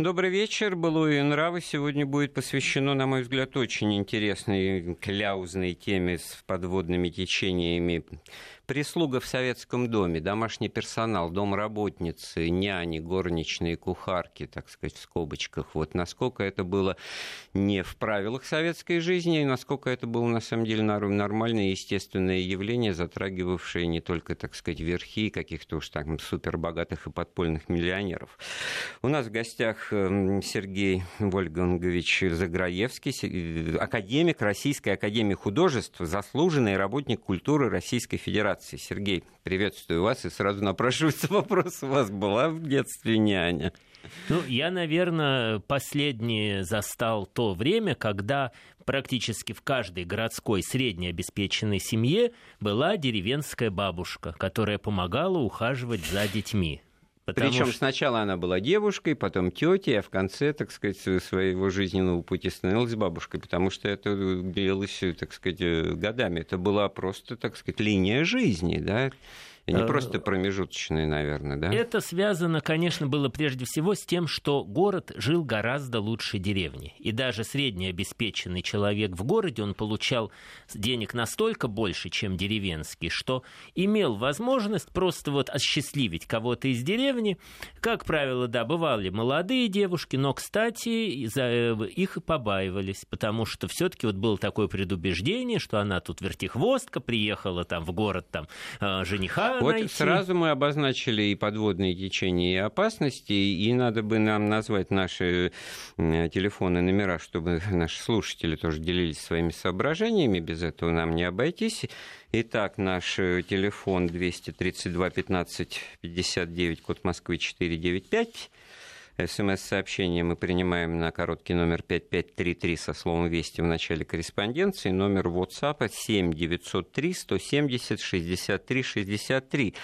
Добрый вечер. Былую нравы сегодня будет посвящено, на мой взгляд, очень интересной кляузной теме с подводными течениями прислуга в советском доме, домашний персонал, домработницы, няни, горничные, кухарки, так сказать, в скобочках. Вот насколько это было не в правилах советской жизни, и насколько это было, на самом деле, нормальное, естественное явление, затрагивавшее не только, так сказать, верхи каких-то уж там супербогатых и подпольных миллионеров. У нас в гостях эм, Сергей Вольгангович Заграевский, академик Российской Академии Художеств, заслуженный работник культуры Российской Федерации Федерации. Сергей, приветствую вас. И сразу напрашивается вопрос, у вас была в детстве няня? Ну, я, наверное, последнее застал то время, когда практически в каждой городской среднеобеспеченной семье была деревенская бабушка, которая помогала ухаживать за детьми. Причем что... сначала она была девушкой, потом тетей, а в конце, так сказать, своего жизненного пути становилась бабушкой, потому что это длилось, так сказать, годами. Это была просто, так сказать, линия жизни, да. И не э, просто промежуточные, наверное, да? Это связано, конечно, было прежде всего с тем, что город жил гораздо лучше деревни. И даже среднеобеспеченный человек в городе, он получал денег настолько больше, чем деревенский, что имел возможность просто вот осчастливить кого-то из деревни. Как правило, да, бывали молодые девушки, но, кстати, за э, их побаивались, потому что все-таки вот было такое предубеждение, что она тут вертихвостка, приехала там в город там э, жениха вот найти. сразу мы обозначили и подводные течения, и опасности, и надо бы нам назвать наши телефоны, номера, чтобы наши слушатели тоже делились своими соображениями, без этого нам не обойтись. Итак, наш э, телефон 232 15 59, код Москвы 495. СМС-сообщение мы принимаем на короткий номер 5533 со словом «Вести» в начале корреспонденции. Номер WhatsApp 7 903 170 63 63.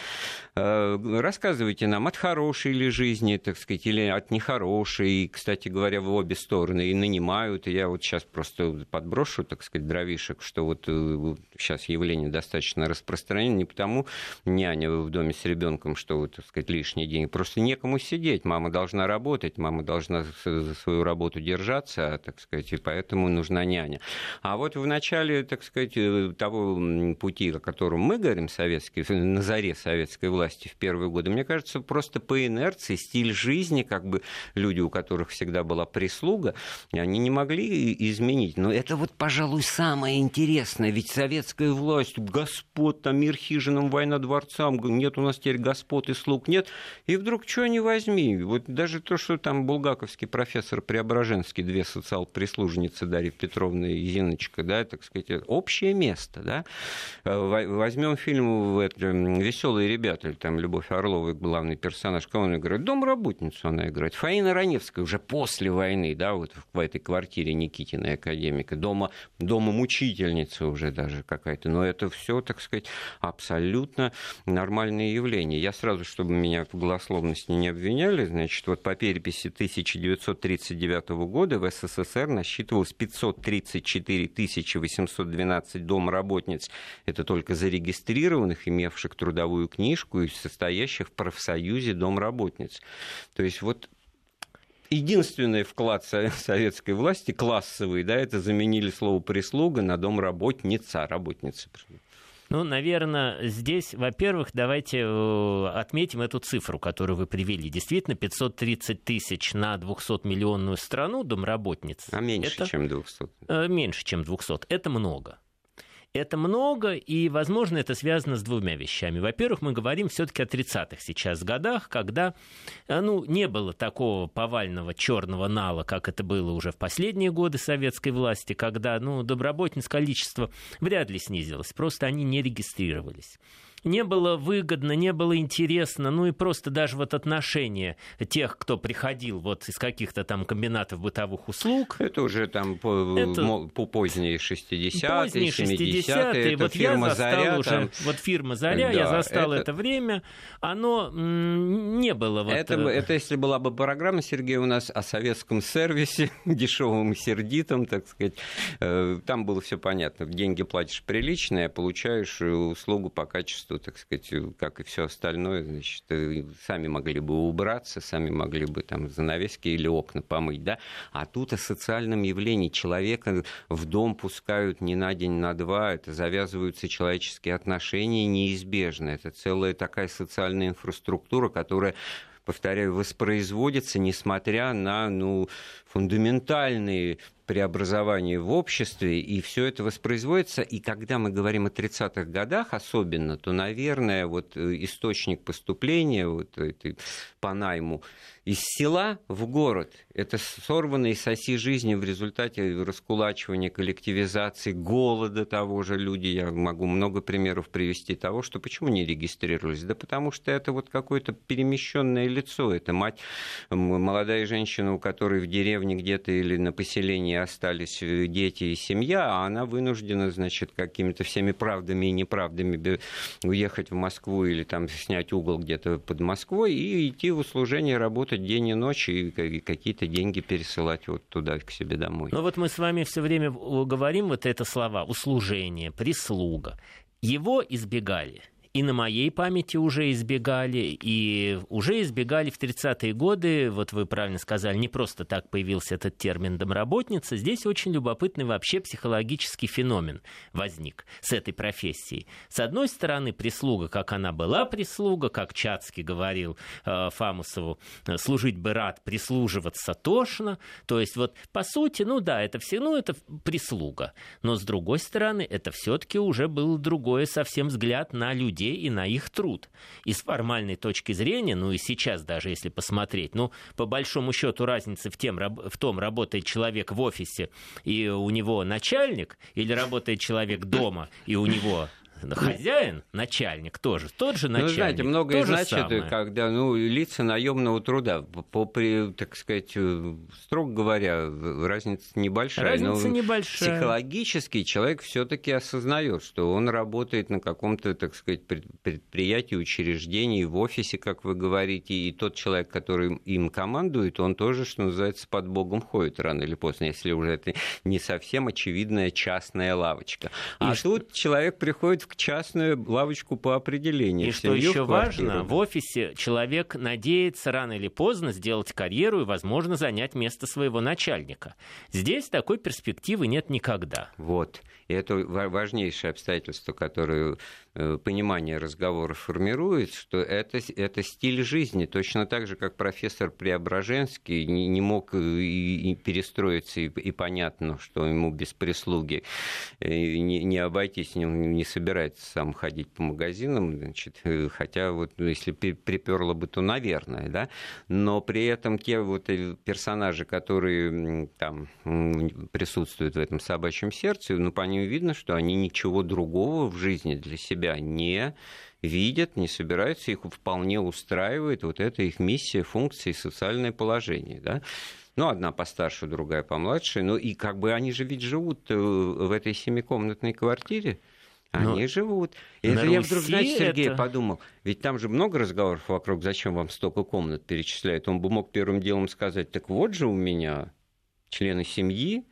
Рассказывайте нам, от хорошей ли жизни, так сказать, или от нехорошей. Кстати говоря, в обе стороны и нанимают. И я вот сейчас просто подброшу, так сказать, дровишек, что вот сейчас э, явление достаточно распространено. Не потому няня в доме с ребенком, что, вот, так сказать, лишние деньги. Просто некому сидеть. Мама должна работать работать, мама должна за свою работу держаться, так сказать, и поэтому нужна няня. А вот в начале, так сказать, э, того пути, о котором мы говорим, советский, на заре советской власти в первые годы, мне кажется, просто по инерции стиль жизни, как бы люди, у которых всегда была прислуга, они не могли изменить. Но это вот, пожалуй, самое интересное, ведь советская власть, господ, там мир хижинам, война дворцам, нет у нас теперь господ и слуг, нет. И вдруг, что не возьми, вот даже то, что там булгаковский профессор Преображенский, две социал-прислужницы Дарья Петровна и Зиночка, да, так сказать, общее место, да. Возьмем фильм «Веселые ребята», там Любовь Орлова, главный персонаж, кого она играет? Домработницу она играет. Фаина Раневская уже после войны, да, вот в этой квартире Никитиной академика, дома, дома мучительница уже даже какая-то. Но это все, так сказать, абсолютно нормальные явления. Я сразу, чтобы меня в голословности не обвиняли, значит, вот по переписи 1939 года в СССР насчитывалось 534 812 домработниц. Это только зарегистрированных, имевших трудовую книжку и состоящих в профсоюзе домработниц. То есть вот единственный вклад советской власти, классовый, да, это заменили слово «прислуга» на домработница, работница. Ну, наверное, здесь, во-первых, давайте э, отметим эту цифру, которую вы привели. Действительно, 530 тысяч на 200-миллионную страну домработниц. А меньше, это, чем 200. Э, меньше, чем 200. Это много. Это много, и, возможно, это связано с двумя вещами. Во-первых, мы говорим все-таки о 30-х сейчас годах, когда э, ну, не было такого повального черного нала, как это было уже в последние годы советской власти, когда ну, доброботниц количество вряд ли снизилось, просто они не регистрировались не было выгодно, не было интересно, ну и просто даже вот отношение тех, кто приходил вот из каких-то там комбинатов бытовых услуг. Это уже там по, это... по поздние 60-е, поздние 70-е. Вот фирма я застал Заря, уже, там... вот фирма Заря, да, я застал это... это время, оно не было вот... Это, э, это если была бы программа, Сергей, у нас о советском сервисе, дешевом и сердитом, так сказать, э, там было все понятно. Деньги платишь приличные, а получаешь услугу по качеству что, так сказать, как и все остальное, значит, э, сами могли бы убраться, сами могли бы там занавески или окна помыть, да, а тут о социальном явлении. Человека в дом пускают не на день, на два, это завязываются человеческие отношения неизбежно, это целая такая социальная инфраструктура, которая повторяю, воспроизводится, несмотря на ну, фундаментальные преобразования в обществе, и все это воспроизводится. И когда мы говорим о 30-х годах особенно, то, наверное, вот э, источник поступления вот этой, по найму из села в город. Это сорванные с оси жизни в результате раскулачивания, коллективизации, голода того же люди. Я могу много примеров привести того, что почему не регистрировались. Да потому что это вот какое-то перемещенное лицо. Это мать, молодая женщина, у которой в деревне где-то или на поселении остались э, дети и семья, а она вынуждена, значит, какими-то всеми правдами и неправдами уехать в Москву или там снять угол где-то под Москвой и идти в услужение работать работать день и ночь и какие-то деньги пересылать вот туда, к себе домой. Ну вот мы с вами все время говорим вот это слова услужение, прислуга. Его избегали – и на моей памяти уже избегали, и уже избегали в 30-е годы, вот вы правильно сказали, не просто так появился этот термин «домработница», здесь очень любопытный вообще психологический феномен возник с этой профессией. С одной стороны, прислуга, как она была прислуга, как Чацкий говорил э, Фамусову, служить бы рад, прислуживаться тошно, то есть вот по сути, ну да, это все, ну это прислуга, но с другой стороны, это все-таки уже был другой совсем взгляд на людей, людей и на их труд. И с формальной точки зрения, ну и сейчас даже если посмотреть, ну, по большому счету разницы в, тем, в том, работает человек в офисе и у него начальник, или работает человек дома и у него хозяин, начальник тоже, тот же начальник. Ну, знаете, многое значит, самое. когда ну, лица наемного труда, по, по, так сказать, э, строго говоря, разница небольшая. Разница но небольшая. Психологически человек все-таки осознает, что он работает на каком-то, так сказать, предприятии, учреждении, в офисе, как вы говорите, и тот человек, который им командует, он тоже, что называется, под Богом ходит рано или поздно, если уже это не совсем очевидная частная лавочка. А и тут что... человек приходит в частную лавочку по определению. И что еще важно, в офисе человек надеется рано или поздно сделать карьеру и, возможно, занять место своего начальника. Здесь такой перспективы нет никогда. Вот. И это важнейшее обстоятельство, которое Э, понимание разговора формирует, что это, это стиль жизни, точно так же, как профессор Преображенский не, не мог и, и перестроиться, и, и понятно, что ему без прислуги э, не, не обойтись, не, не собирается сам ходить по магазинам, значит, э, хотя вот ну, если приперло бы, то наверное, да, но при этом те вот персонажи, которые там присутствуют в этом собачьем сердце, ну, по ним видно, что они ничего другого в жизни для себя не видят, не собираются, их вполне устраивает вот эта их миссия, функция и социальное положение. Да? Ну, одна постарше, другая помладше. Ну, и как бы они же ведь живут э, в этой семикомнатной квартире. Они Но живут. И это я вдруг, знаете, Сергей это... подумал, ведь там же много разговоров вокруг, зачем вам столько комнат перечисляют. Он бы мог первым делом сказать, так вот же у меня члены семьи,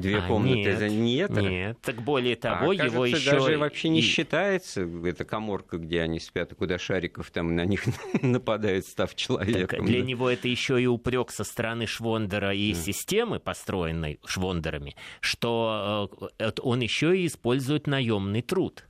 Две а, комнаты нет, за нет. Нет, так более того, а, его еще даже вообще не и... считается эта коморка, где они спят, куда шариков там на них нападает, став человеком. Так для него это еще и упрек со стороны Швондера и mm. системы, построенной Швондерами, что э, он еще и использует наемный труд.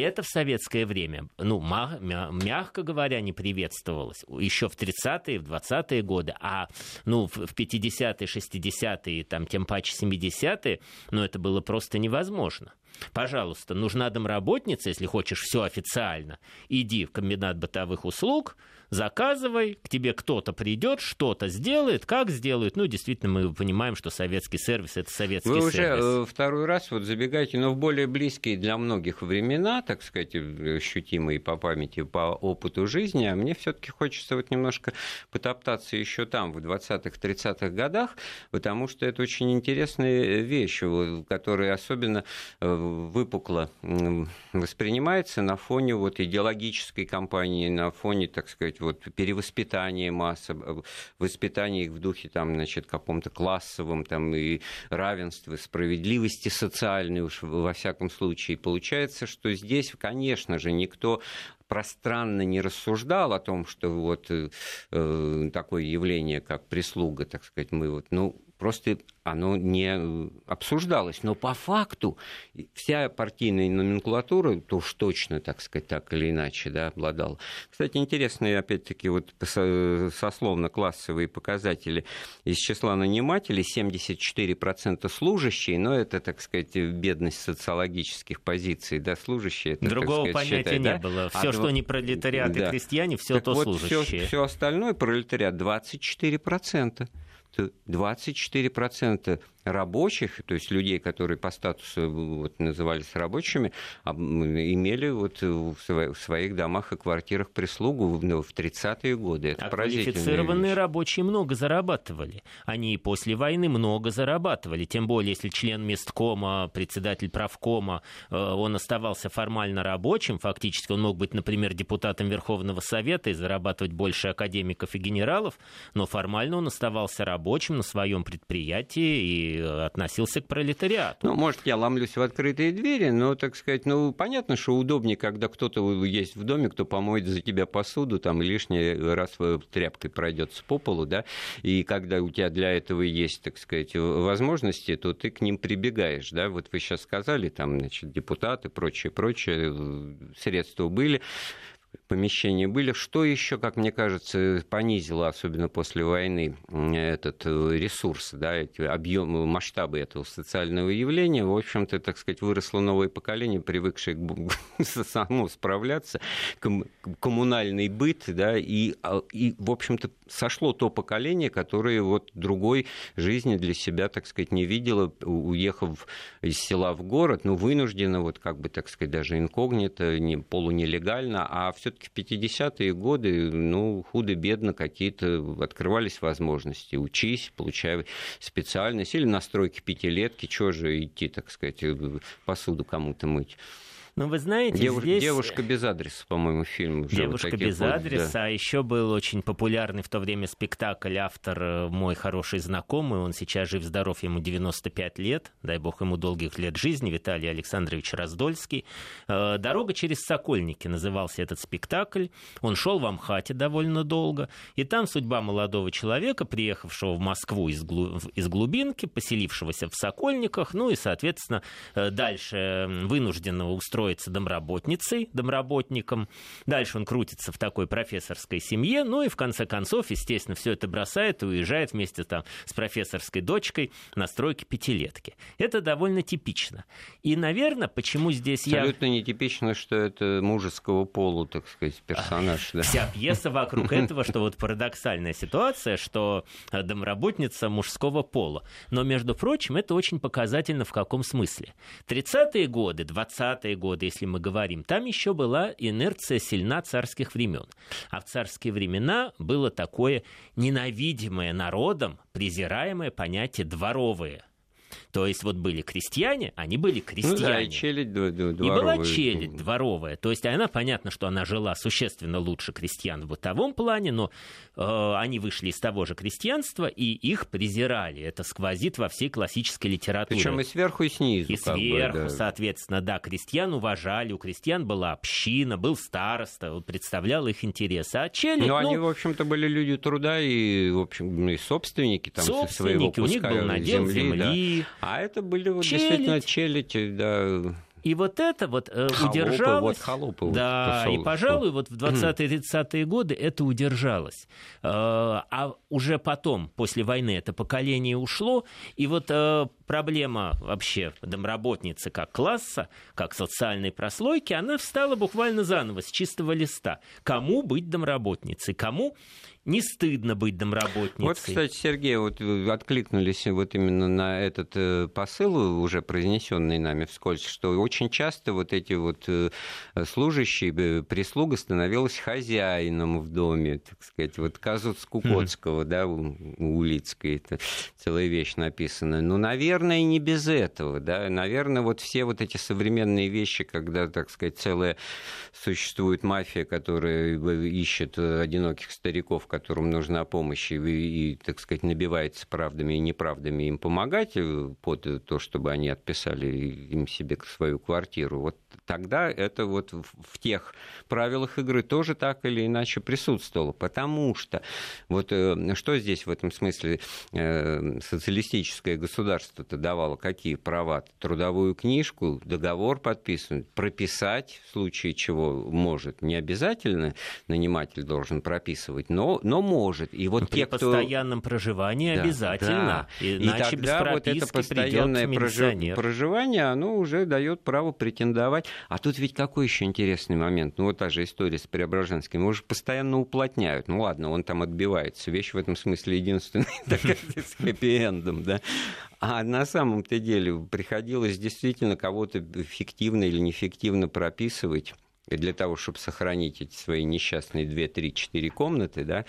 Это в советское время, ну, мягко говоря, не приветствовалось. Еще в 30-е, в 20-е годы, а ну, в 50-е, 60-е, там, тем паче 70-е, ну, это было просто невозможно. Пожалуйста, нужна домработница, если хочешь все официально, иди в комбинат бытовых услуг, заказывай, к тебе кто-то придет, что-то сделает, как сделает. Ну, действительно, мы понимаем, что советский сервис – это советский Вы сервис. Вы уже второй раз вот забегаете, но в более близкие для многих времена, так сказать, ощутимые по памяти, по опыту жизни, а мне все таки хочется вот немножко потоптаться еще там, в 20-х, 30-х годах, потому что это очень интересная вещь, которая особенно э, выпукло воспринимается на фоне вот идеологической кампании, на фоне, так сказать, сказать, вот перевоспитание массы, воспитание их в духе там, значит, каком-то классовом там и равенства, справедливости социальной уж во всяком случае. Получается, что здесь, конечно же, никто пространно не рассуждал о том, что вот э, э такое явление, как прислуга, так сказать, мы вот, ну, просто оно не э, обсуждалось. Но по факту вся партийная номенклатура, то уж точно, так сказать, так или иначе, да, обладала. Кстати, интересные, опять-таки, вот сословно-классовые показатели из числа нанимателей, 74% служащие, но это, так сказать, бедность социологических позиций, да, служащие. Это, Другого сказать, понятия считай, не да? было. Все, а, что не пролетариат да. и крестьяне, все то вот служащие. Все остальное пролетариат 24%. 24% рабочих, то есть людей, которые по статусу вот, назывались рабочими, имели вот в своих домах и квартирах прислугу в 30-е ну, годы. Это а квалифицированные вещь. рабочие много зарабатывали. Они и после войны много зарабатывали. Тем более, если член месткома, председатель правкома, э, он оставался формально рабочим, фактически он мог быть, например, депутатом Верховного Совета и зарабатывать больше академиков и генералов, но формально он оставался рабочим на своем предприятии и относился к пролетариату. Ну, может, я ломлюсь в открытые двери, но, так сказать, ну, понятно, что удобнее, когда кто-то есть в доме, кто помоет за тебя посуду, там, лишний раз тряпкой пройдется по полу, да, и когда у тебя для этого есть, так сказать, возможности, то ты к ним прибегаешь, да, вот вы сейчас сказали, там, значит, депутаты, прочее, прочее, средства были, помещения были. Что еще, как мне кажется, понизило, особенно после войны, этот э, ресурс, да, эти объемы, масштабы этого социального явления? В общем-то, так сказать, выросло новое поколение, привыкшее само справляться, коммунальный быт, да, и, а, и, в общем-то, сошло то поколение, которое вот другой жизни для себя, так сказать, не видело, уехав из села в город, ну, вынужденно, вот как бы, так сказать, даже инкогнито, не, полунелегально, а все-таки в 50-е годы, ну, худо-бедно какие-то открывались возможности. Учись, получай специальность или настройки пятилетки, чего же идти, так сказать, посуду кому-то мыть. Ну, вы знаете, Девуш... здесь... Девушка без адреса, по-моему, фильм. Девушка вот без вот, адреса, да. а еще был очень популярный в то время спектакль автор э, мой хороший знакомый, он сейчас жив-здоров, ему 95 лет, дай бог ему долгих лет жизни, Виталий Александрович Раздольский. Э, «Дорога через Сокольники» назывался этот спектакль. Он шел в Амхате довольно долго, и там судьба молодого человека, приехавшего в Москву из, глу... из глубинки, поселившегося в Сокольниках, ну и, соответственно, э, дальше вынужденного устроить становится домработницей, домработником. Дальше он крутится в такой профессорской семье. Ну и в конце концов, естественно, все это бросает и уезжает вместе там, с профессорской дочкой на стройке пятилетки. Это довольно типично. И, наверное, почему здесь Абсолютно я... Абсолютно нетипично, что это мужеского пола, так сказать, персонаж. Да. Вся пьеса вокруг этого, что вот парадоксальная ситуация, что домработница мужского пола. Но, между прочим, это очень показательно в каком смысле. 30-е годы, 20-е годы, годы, если мы говорим, там еще была инерция сильна царских времен. А в царские времена было такое ненавидимое народом, презираемое понятие дворовые. То есть вот были крестьяне, они были крестьяне. Ну да, и челядь дворовая. И была челядь дворовая. То есть она, понятно, что она жила существенно лучше крестьян в бытовом плане, но э, они вышли из того же крестьянства, и их презирали. Это сквозит во всей классической литературе. Причем и сверху, и снизу. И сверху, бы, да. соответственно, да, крестьян уважали, у крестьян была община, был староста, представлял их интересы. А челядь, ну, ну, они, в общем-то, были люди труда и, в общем, и собственники там собственники, своего куска у них был надел земли. земли да. А это были вот челядь. действительно челядь, да. И вот это вот э, холопы, удержалось. Вот холопы, да, вот, и, пожалуй, вот в 20-30-е годы это удержалось. Э, а уже потом, после войны, это поколение ушло, и вот э, проблема вообще домработницы как класса, как социальной прослойки, она встала буквально заново, с чистого листа. Кому быть домработницей, кому не стыдно быть домработницей. Вот, кстати, Сергей, вот откликнулись вот именно на этот э, посыл, уже произнесенный нами вскользь, что очень часто вот эти вот э, служащие, э, прислуга становилась хозяином в доме, так сказать, вот казус Кукотского, mm. да, у, у Улицкой, это целая вещь написана. Ну, наверное, не без этого, да, наверное, вот все вот эти современные вещи, когда, так сказать, целая существует мафия, которая ищет одиноких стариков, которым нужна помощь, и, и, так сказать, набивается правдами и неправдами им помогать э, под то, чтобы они отписали им себе свою квартиру, вот тогда это вот в тех правилах игры тоже так или иначе присутствовало. Потому что вот э, что здесь в этом смысле э, социалистическое государство-то давало? Какие права? Трудовую книжку, договор подписан, прописать, в случае чего может. Не обязательно наниматель должен прописывать, но, но может. И вот При те, кто... постоянном проживании да, обязательно. Да. Иначе и тогда без вот это постоянное проживание, оно уже дает право претендовать а тут ведь какой еще интересный момент? Ну, вот та же история с Преображенским. Его же постоянно уплотняют. Ну, ладно, он там отбивается. Вещь в этом смысле единственная, с хэппи-эндом, да. А на самом-то деле приходилось действительно кого-то фиктивно или неэффективно прописывать для того, чтобы сохранить эти свои несчастные 2, 3, 4 комнаты да,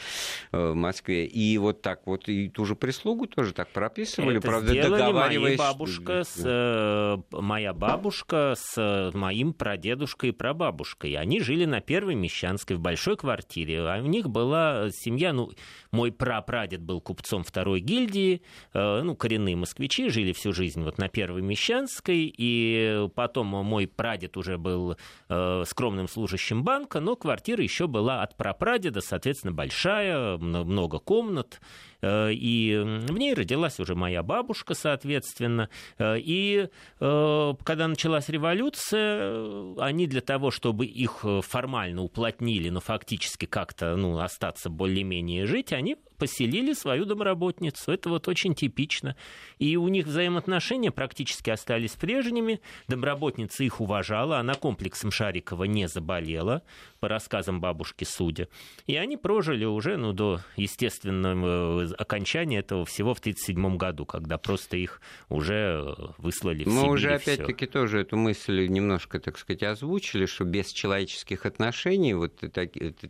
в Москве. И вот так вот и ту же прислугу тоже так прописывали, Это правда, договариваясь... Моя бабушка, с, э, моя бабушка с моим прадедушкой и прабабушкой. Они жили на Первой Мещанской в большой квартире. А у них была семья, ну, мой прапрадед был купцом второй гильдии, э, ну, коренные москвичи, жили всю жизнь вот на Первой Мещанской, и потом мой прадед уже был э, скромным служащим банка, но квартира еще была от прапрадеда, соответственно, большая, много комнат, и в ней родилась уже моя бабушка, соответственно. Э, и э, когда началась революция, они для того, чтобы их формально уплотнили, но фактически как-то ну, остаться более-менее жить, они поселили свою домработницу. Это вот очень типично. И у них взаимоотношения практически остались прежними. Домработница их уважала, она комплексом Шарикова не заболела, по рассказам бабушки судя. И они прожили уже ну, до естественного окончания этого всего в 1937 году, когда просто их уже выслали в Мы Сибирь, уже опять-таки тоже эту мысль немножко, так сказать, озвучили, что без человеческих отношений вот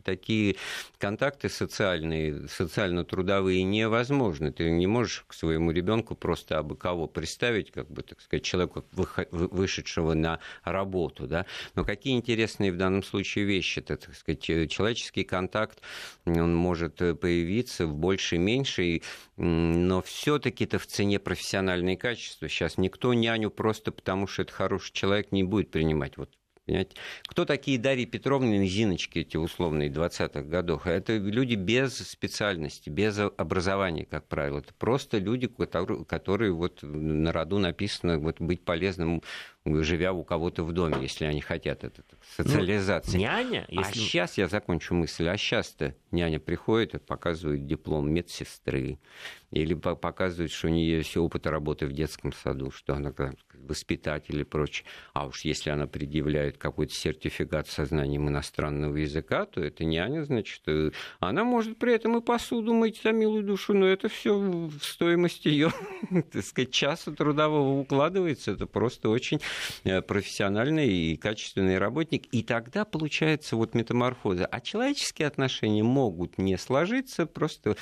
такие контакты социальные, социально-трудовые невозможны. Ты не можешь к своему ребенку просто абы кого представить, как бы, так сказать, человека, вышедшего на работу. Да? Но какие интересные в данном случае вещи. -то, так сказать, человеческий контакт, он может появиться в большей меньшей меньше, но все-таки это в цене профессиональные качества. Сейчас никто няню просто потому, что это хороший человек, не будет принимать. Вот Понимаете? Кто такие Дарья Петровна и Зиночки, эти условные 20-х годов? Это люди без специальности, без образования, как правило. Это просто люди, которые, которые вот на роду написано вот, быть полезным живя у кого-то в доме, если они хотят это, социализации. Ну, няня? А если... А сейчас я закончу мысль. А сейчас-то няня приходит и показывает диплом медсестры. Или показывает, что у нее есть опыт работы в детском саду, что она воспитатель и прочее. А уж если она предъявляет какой-то сертификат со знанием иностранного языка, то это няня, значит, э, она может при этом и посуду мыть за милую душу, но это все в стоимость ее, так сказать, часа трудового укладывается. Это просто очень профессиональный и качественный работник. И тогда получается вот метаморфоза. А человеческие отношения могут не сложиться, просто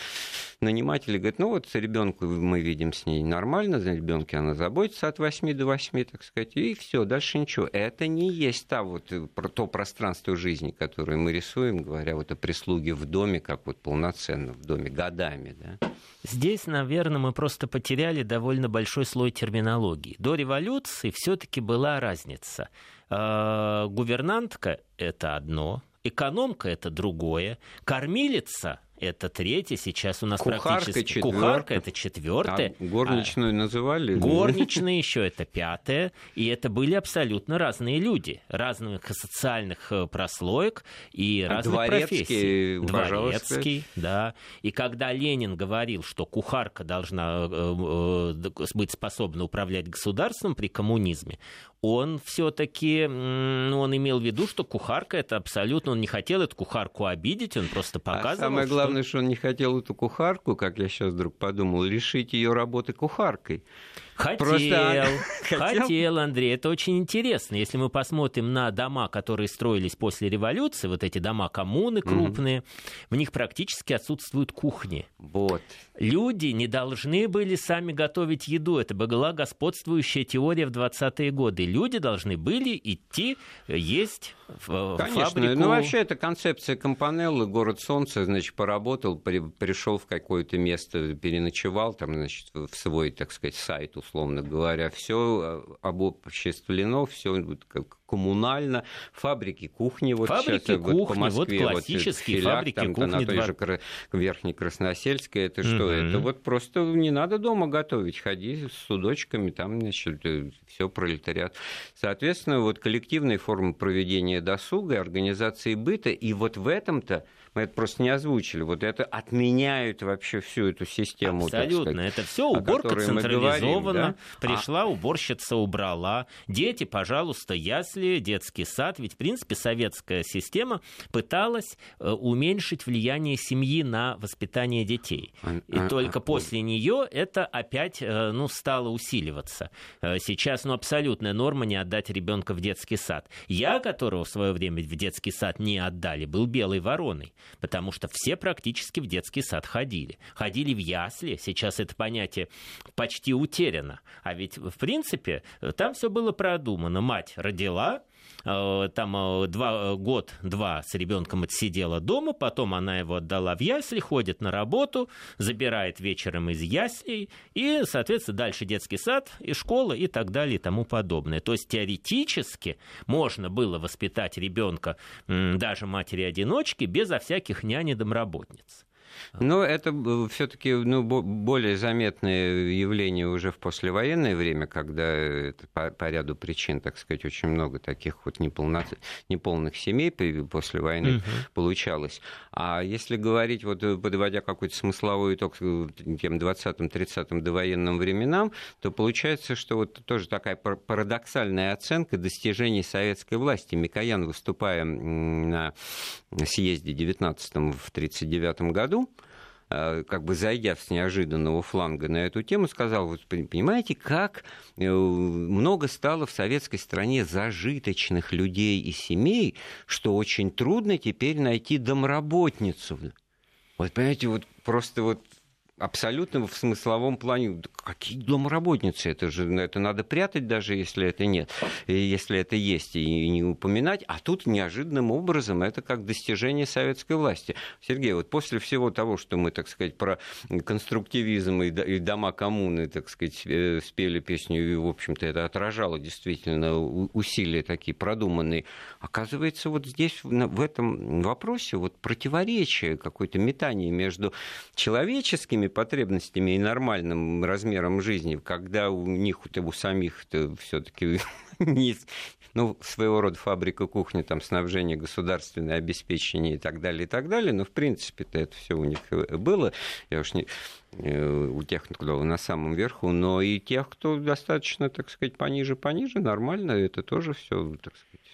наниматели говорят, ну вот ребенку мы видим с ней нормально, за ребенке она заботится от 8 до 8, так сказать, и все, дальше ничего. Это не есть та вот, э, то пространство жизни, которое мы рисуем, говоря вот о прислуге в доме, как вот полноценно в доме, годами. Да? Здесь, наверное, мы просто потеряли довольно большой слой терминологии. До революции все-таки была разница. А, гувернантка – это одно, экономка – это другое, кормилица это третье. Сейчас у нас кухарка практически... Четвертая. Кухарка это четвертое. А горничную а... называли? Горничные еще это пятое. И это были абсолютно разные люди. Разных социальных э, прослоек и а разных профессий. Дворецкий, да. И когда Ленин говорил, что кухарка должна э, э, быть способна управлять государством при коммунизме, он все-таки, ну, он имел в виду, что кухарка это абсолютно, он не хотел эту кухарку обидеть, он просто а показывал, а самое главное, главное, что он не хотел эту кухарку, как я сейчас вдруг подумал, лишить ее работы кухаркой. Хотел, Просто... хотел, Андрей. Это очень интересно. Если мы посмотрим на дома, которые строились после революции, вот эти дома коммуны крупные, mm-hmm. в них практически отсутствуют кухни. Вот. Люди не должны были сами готовить еду. Это была господствующая теория в 20-е годы. Люди должны были идти есть в Конечно. фабрику. Ну, вообще, это концепция Компанеллы, город солнца, значит, поработал, при, пришел в какое-то место, переночевал, там, значит, в свой, так сказать, сайт, условно говоря, все обобществлено, все как коммунально, фабрики кухни, вот фабрики сейчас кухни, вот по Москве, вот классические вот, филяк, фабрики там, кухни. На той же Верхней Красносельской, это что? Угу. Это вот просто не надо дома готовить, ходи с судочками, там, значит, э, все пролетариат. Соответственно, вот коллективные формы проведения досуга, организации быта, и вот в этом-то мы это просто не озвучили. Вот это отменяют вообще всю эту систему. Абсолютно. Сказать, это все уборка централизована. Говорим, да? Пришла, а... уборщица убрала. Дети, пожалуйста, ясли, детский сад. Ведь, в принципе, советская система пыталась э, уменьшить влияние семьи на воспитание детей. А, И а, только а, после нее это опять э, ну, стало усиливаться. Э, сейчас ну, абсолютная норма не отдать ребенка в детский сад. Я, которого в свое время в детский сад не отдали, был белой вороной потому что все практически в детский сад ходили. Ходили в ясли, сейчас это понятие почти утеряно. А ведь, в принципе, там все было продумано. Мать родила, там э, два, э, год-два с ребенком отсидела дома, потом она его отдала в ясли, ходит на работу, забирает вечером из яслей, и, соответственно, дальше детский сад и школа и так далее и тому подобное. То есть теоретически можно было воспитать ребенка даже матери-одиночки безо всяких нянь и домработниц. Но это все-таки ну, более заметное явление уже в послевоенное время, когда это по, по ряду причин, так сказать, очень много таких вот неполно, неполных семей после войны угу. получалось. А если говорить, вот подводя какой-то смысловой итог тем 20-30-м довоенным временам, то получается, что вот тоже такая парадоксальная оценка достижений советской власти. Микоян, выступая на съезде 19-м в 1939 году, Э, как бы зайдя с неожиданного фланга на эту тему, сказал, вот понимаете, как э, много стало в советской стране зажиточных людей и семей, что очень трудно теперь найти домработницу. Вот понимаете, вот просто вот абсолютно в смысловом плане. Какие домработницы? Это же это надо прятать, даже если это нет, если это есть, и не упоминать. А тут неожиданным образом это как достижение советской власти. Сергей, вот после всего того, что мы, так сказать, про конструктивизм и дома коммуны, так сказать, э, спели песню, и, в общем-то, это отражало действительно усилия такие продуманные. Оказывается, вот здесь, в этом вопросе, вот противоречие, какое-то метание между человеческими нормальными потребностями и нормальным размером жизни, когда у них у самих все-таки не, ну, своего рода фабрика кухни, там, снабжение государственное, обеспечение и так далее, и так далее, но, в принципе-то, это все у них было, я уж не э, у тех, кто на самом верху, но и тех, кто достаточно, так сказать, пониже-пониже, нормально, это тоже все, так сказать,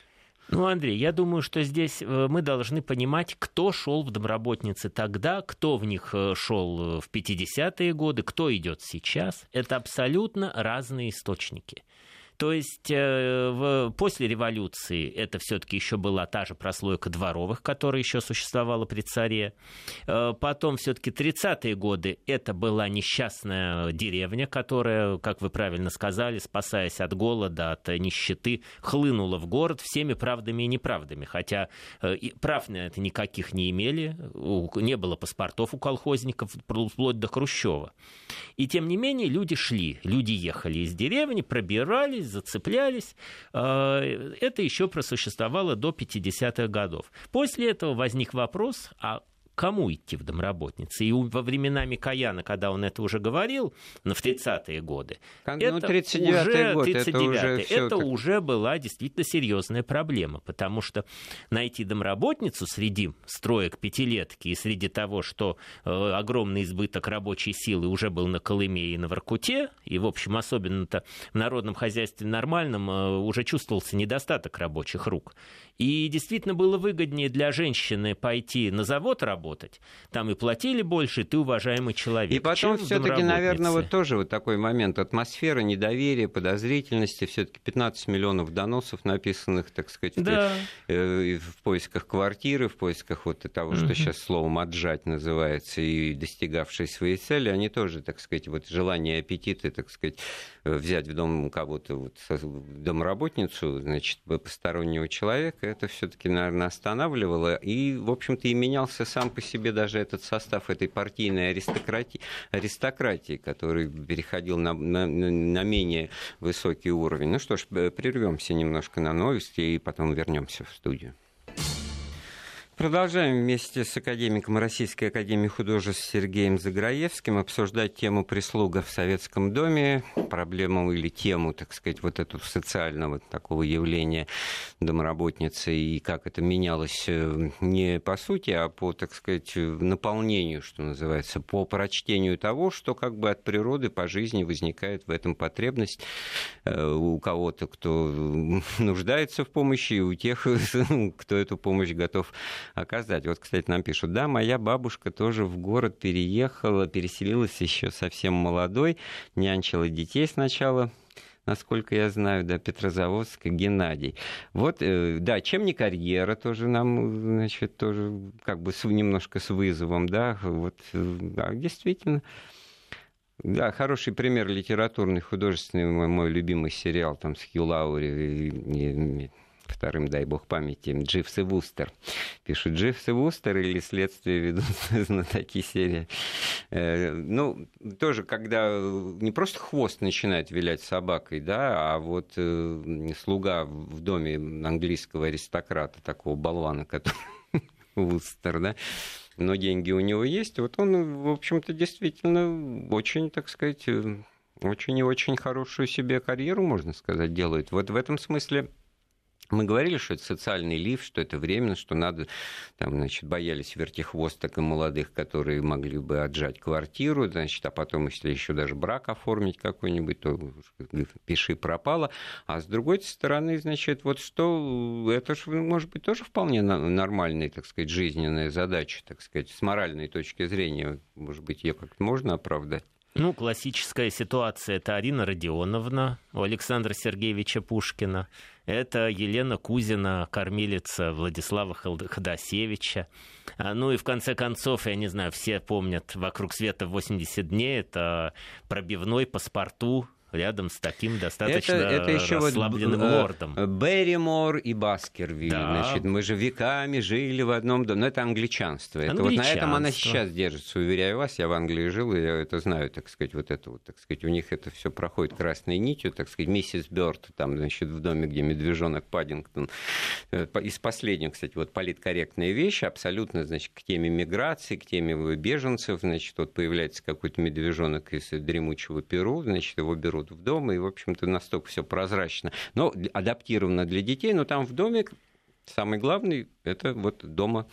ну, Андрей, я думаю, что здесь э, мы должны понимать, кто шел в домработницы тогда, кто в них э, шел в 50-е годы, кто идет сейчас. Это абсолютно разные источники. То есть э, в, после революции это все-таки еще была та же прослойка дворовых, которая еще существовала при царе. Э, потом все-таки 30-е годы это была несчастная деревня, которая, как вы правильно сказали, спасаясь от голода, от нищеты, хлынула в город всеми правдами и неправдами. Хотя э, прав на это никаких не имели, не было паспортов у колхозников, вплоть до Хрущева. И тем не менее люди шли, люди ехали из деревни, пробирались, цеплялись, зацеплялись. А, это еще просуществовало до 50-х годов. После этого возник вопрос, а кому идти в домработницы. И во времена Микояна, когда он это уже говорил, ну, в 30-е годы, ну, это, 39 год, 39 это, уже, это уже была действительно серьезная проблема, потому что найти домработницу среди строек пятилетки и среди того, что э, огромный избыток рабочей силы уже был на Колыме и на Воркуте, и, в общем, особенно-то в народном хозяйстве нормальном э, уже чувствовался недостаток рабочих рук. И действительно было выгоднее для женщины пойти на завод работать, работать. Там и платили больше, ты уважаемый человек. И потом все-таки, наверное, вот тоже вот такой момент атмосфера недоверия, подозрительности, все-таки 15 миллионов доносов написанных, так сказать, да. в, в поисках квартиры, в поисках вот того, что сейчас словом отжать называется, и достигавшие свои цели, они тоже, так сказать, вот желание, аппетиты, так сказать, взять в дом кого-то, вот, домработницу, значит, постороннего человека, это все-таки, наверное, останавливало. И, в общем-то, и менялся сам по себе даже этот состав этой партийной аристократии, аристократии который переходил на, на, на менее высокий уровень. Ну что ж, прервемся немножко на новости и потом вернемся в студию. Продолжаем вместе с академиком Российской Академии Художеств Сергеем Заграевским обсуждать тему прислуга в Советском доме, проблему или тему, так сказать, вот эту социального такого явления домработницы и как это менялось э, не по сути, а по, так сказать, наполнению, что называется, по прочтению того, что как бы от природы по жизни возникает в этом потребность э, у кого-то, кто нуждается в помощи, и у тех, кто эту помощь готов оказать. Вот, кстати, нам пишут, да, моя бабушка тоже в город переехала, переселилась еще совсем молодой, нянчила детей сначала, насколько я знаю, да, Петрозаводск, Геннадий. Вот, э, да, чем не карьера, тоже нам, значит, тоже как бы с, немножко с вызовом, да, вот, э, да, действительно. Да, хороший пример литературный, художественный, мой, мой любимый сериал там с Хью Лаури, вторым, дай бог памяти, Дживс и Вустер. Пишут Дживс и Вустер или следствие ведут знатоки серии. Э, ну, тоже, когда не просто хвост начинает вилять собакой, да, а вот э, слуга в доме английского аристократа, такого болвана, который Вустер, да, но деньги у него есть, вот он, в общем-то, действительно очень, так сказать, э, очень и очень хорошую себе карьеру, можно сказать, делает. Вот в этом смысле мы говорили, что это социальный лифт, что это временно, что надо, там, значит, боялись вертихвосток и молодых, которые могли бы отжать квартиру, значит, а потом, если еще даже брак оформить какой-нибудь, то пиши пропало. А с другой стороны, значит, вот что, это же, может быть, тоже вполне нормальная, так сказать, жизненная задача, так сказать, с моральной точки зрения, может быть, ее как-то можно оправдать. Ну, классическая ситуация – это Арина Родионовна у Александра Сергеевича Пушкина. Это Елена Кузина, кормилица Владислава Ходосевича. А, ну и в конце концов, я не знаю, все помнят «Вокруг света 80 дней». Это пробивной паспорту рядом с таким достаточно это, это еще расслабленным вот, лордом. Берримор и Баскервиль. Да. Значит, мы же веками жили в одном доме. Но это англичанство. Это вот на этом она сейчас держится, уверяю вас. Я в Англии жил, и я это знаю, так сказать, вот это вот, так сказать, у них это все проходит красной нитью, так сказать, миссис Бёрд, там, значит, в доме, где медвежонок Паддингтон. Э, из последних, кстати, вот политкорректные вещи, абсолютно, значит, к теме миграции, к теме беженцев, значит, вот появляется какой-то медвежонок из дремучего Перу, значит, его берут вот в дом, и, в общем-то, настолько все прозрачно. Но адаптировано для детей, но там в доме самый главный это вот дома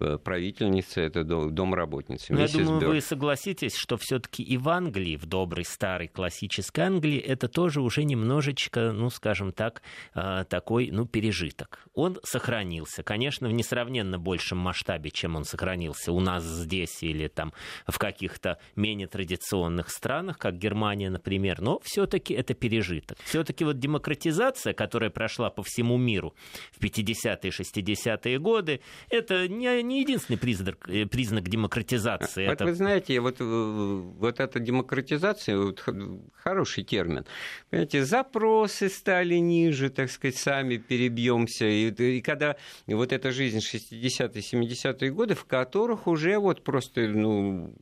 Э, правительницы, это домработницы. Но я думаю, Бёрд. вы согласитесь, что все-таки и в Англии, в доброй, старой, классической Англии, это тоже уже немножечко, ну, скажем так, э, такой, ну, пережиток. Он сохранился, конечно, в несравненно большем масштабе, чем он сохранился у нас здесь или там в каких-то менее традиционных странах, как Германия, например, но все-таки это пережиток. Все-таки вот демократизация, которая прошла по всему миру в 50-е, 60-е годы, это не не единственный признак, э, признак демократизации. Вот это... вы знаете, вот, э, вот эта демократизация, вот, хороший термин. Понимаете, запросы стали ниже, так сказать, сами перебьемся. И, и когда вот эта жизнь 60-е, 70-е годы, в которых уже вот просто, ну,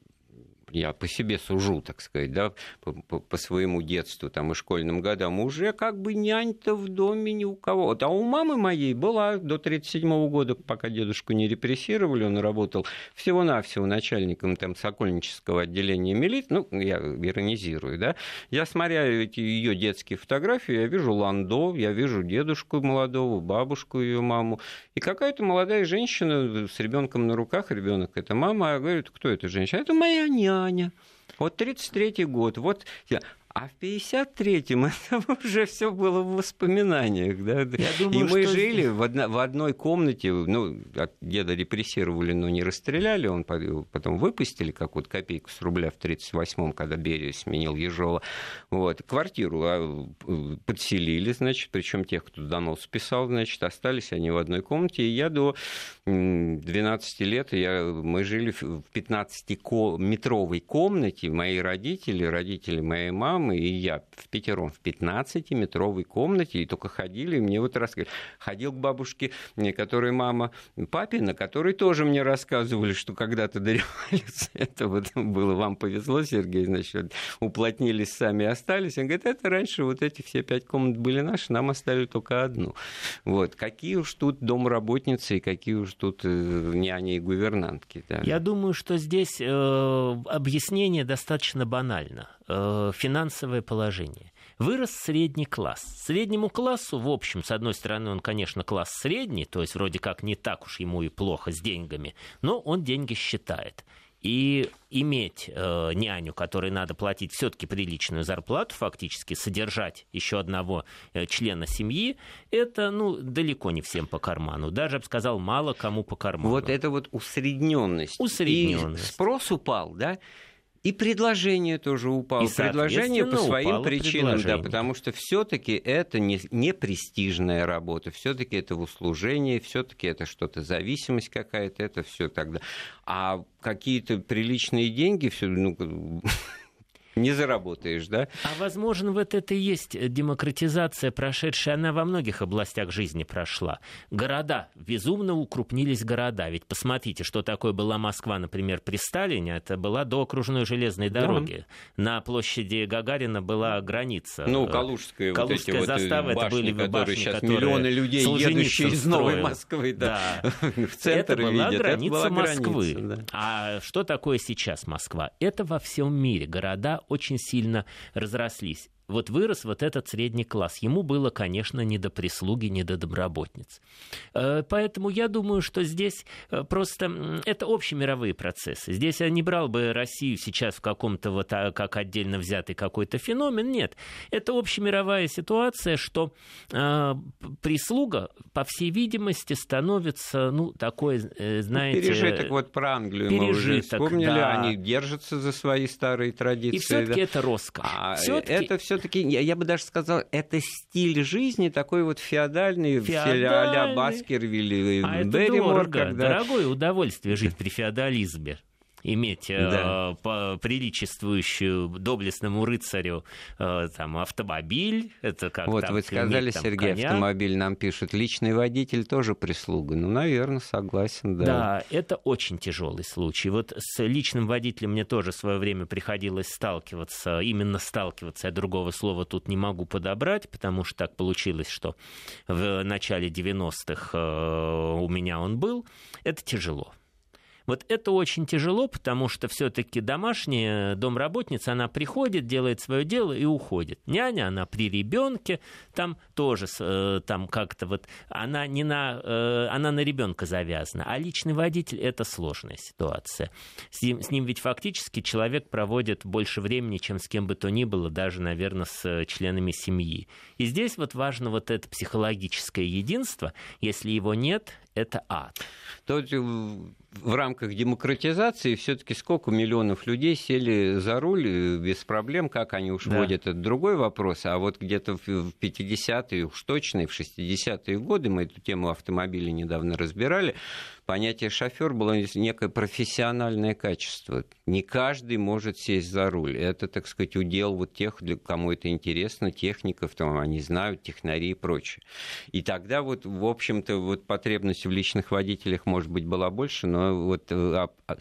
я по себе сужу, так сказать, да, по, по, по своему детству там, и школьным годам, уже как бы нянь-то в доме ни у кого. А у мамы моей была до 1937 года, пока дедушку не репрессировали, он работал всего-навсего начальником там, Сокольнического отделения милиции, ну, я иронизирую, да, я смотря эти ее детские фотографии, я вижу Ландо, я вижу дедушку молодого, бабушку ее маму, и какая-то молодая женщина с ребенком на руках, ребенок это мама, а говорит, кто эта женщина? Это моя няня. Вот 33-й год. Вот А в 53-м это уже все было в воспоминаниях. Да? Я думаю, и мы что... жили в, одно, в одной комнате, ну, деда репрессировали, но не расстреляли, он потом выпустили какую-то копейку с рубля в 38-м, когда Берия сменил Ежова. Вот. Квартиру а, подселили, значит, причем тех, кто донос писал, значит, остались они в одной комнате. И я до 12 лет, я, мы жили в 15-метровой комнате, мои родители, родители моей мамы, мамы и я в пятером в 15-метровой комнате, и только ходили, и мне вот рассказывали. Ходил к бабушке, которая мама папина, которые тоже мне рассказывали, что когда-то до революции это вот было, вам повезло, Сергей, значит, уплотнились сами остались. Он говорит, это раньше вот эти все пять комнат были наши, нам оставили только одну. Вот. Какие уж тут домработницы и какие уж тут э, няни и гувернантки. Да. Я думаю, что здесь э, объяснение достаточно банально. Э, финансовое положение. Вырос средний класс. Среднему классу, в общем, с одной стороны, он, конечно, класс средний, то есть вроде как не так уж ему и плохо с деньгами, но он деньги считает. И иметь э, няню, которой надо платить все-таки приличную зарплату, фактически содержать еще одного э, члена семьи, это ну, далеко не всем по карману. Даже, я бы сказал, мало кому по карману. Вот это вот усредненность. Усредненность. И спрос упал, да? И предложение тоже упало. И, предложение по своим причинам, да, потому что все-таки это не, не престижная работа, все-таки это в услужении, все-таки это что-то зависимость какая-то, это все тогда. А какие-то приличные деньги, все, ну, не заработаешь, да? А возможно, вот это и есть демократизация прошедшая, она во многих областях жизни прошла. Города, безумно укрупнились города. Ведь посмотрите, что такое была Москва, например, при Сталине, это была до окружной железной дороги. Да. На площади Гагарина была граница. Ну, Калужская, Калужская вот эти застава, вот башни, это были которые башни, сейчас которые миллионы людей, едущие из Новой Москвы, да, да. в центр это была видят. граница это была Москвы. Граница, да. А что такое сейчас Москва? Это во всем мире. Города очень сильно разрослись вот вырос вот этот средний класс. Ему было, конечно, не до прислуги, не до доброботниц. Э, поэтому я думаю, что здесь э, просто это общемировые процессы. Здесь я не брал бы Россию сейчас в каком-то вот а, как отдельно взятый какой-то феномен. Нет, это общемировая ситуация, что э, прислуга, по всей видимости, становится, ну, такой, знаете... Ну, пережиток вот про Англию пережиток, мы уже вспомнили, да. они держатся за свои старые традиции. И все-таки да? это роскошь. А все-таки... Это все все-таки, я, я бы даже сказал, это стиль жизни такой вот феодальный, феодальный. а-ля Баскервилли, а Берримор. Когда... Дорогое удовольствие жить при феодализме иметь э, да. э, приличествующую доблестному рыцарю э, там, автомобиль. Это как вот там, вы сказали, иметь, там, Сергей, коня. автомобиль нам пишет. Личный водитель тоже прислуга. Ну, наверное, согласен, да. Да, это очень тяжелый случай. Вот с личным водителем мне тоже в свое время приходилось сталкиваться, именно сталкиваться. Я другого слова тут не могу подобрать, потому что так получилось, что в начале 90-х э, у меня он был. Это тяжело. Вот это очень тяжело, потому что все-таки домашняя домработница, она приходит, делает свое дело и уходит. Няня, она при ребенке, там тоже э, там как-то вот она не на э, она на ребенка завязана, а личный водитель это сложная ситуация. С ним, с ним ведь фактически человек проводит больше времени, чем с кем бы то ни было, даже, наверное, с членами семьи. И здесь вот важно вот это психологическое единство. Если его нет, это ад. Тут в рамках демократизации все-таки сколько миллионов людей сели за руль э, без проблем, как они уж да. водят, это другой вопрос. А вот где-то в 50-е, уж точно, в 60-е годы, мы эту тему автомобилей недавно разбирали, понятие шофер было некое профессиональное качество. Не каждый может сесть за руль. Это, так сказать, удел вот тех, кому это интересно, техников, там, они знают, технари и прочее. И тогда вот, в общем-то, вот потребность в личных водителях, может быть, была больше, но вот э, а,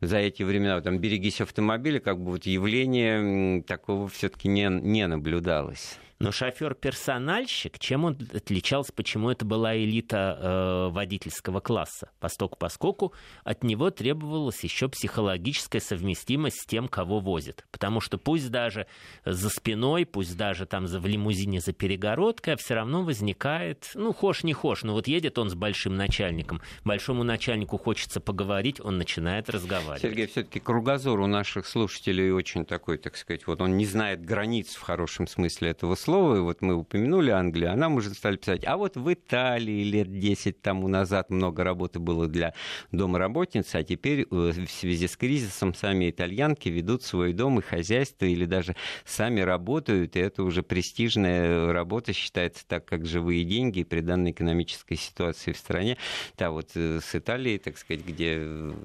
за эти времена, там, берегись автомобиля, как бы вот явление такого все-таки не, не наблюдалось. Но шофер-персональщик, чем он отличался, почему это была элита э, водительского класса? Постоку поскольку от него требовалась еще психологическая совместимость с тем, кого возит. Потому что пусть даже за спиной, пусть даже там в лимузине за перегородкой, а все равно возникает, ну, хошь не хошь, но вот едет он с большим начальником, большому начальнику хочется поговорить, он начинает разговаривать. Сергей, все-таки кругозор у наших слушателей очень такой, так сказать, вот он не знает границ в хорошем смысле этого слова, и вот мы упомянули Англию, а нам уже стали писать, а вот в Италии лет 10 тому назад много работы было для домработниц, а теперь э, в связи с кризисом сами итальянки ведут свой дом и хозяйство, или даже сами работают, и это уже престижная работа считается так, как живые деньги при данной экономической ситуации в стране. Да, вот э, с Италией, так сказать, где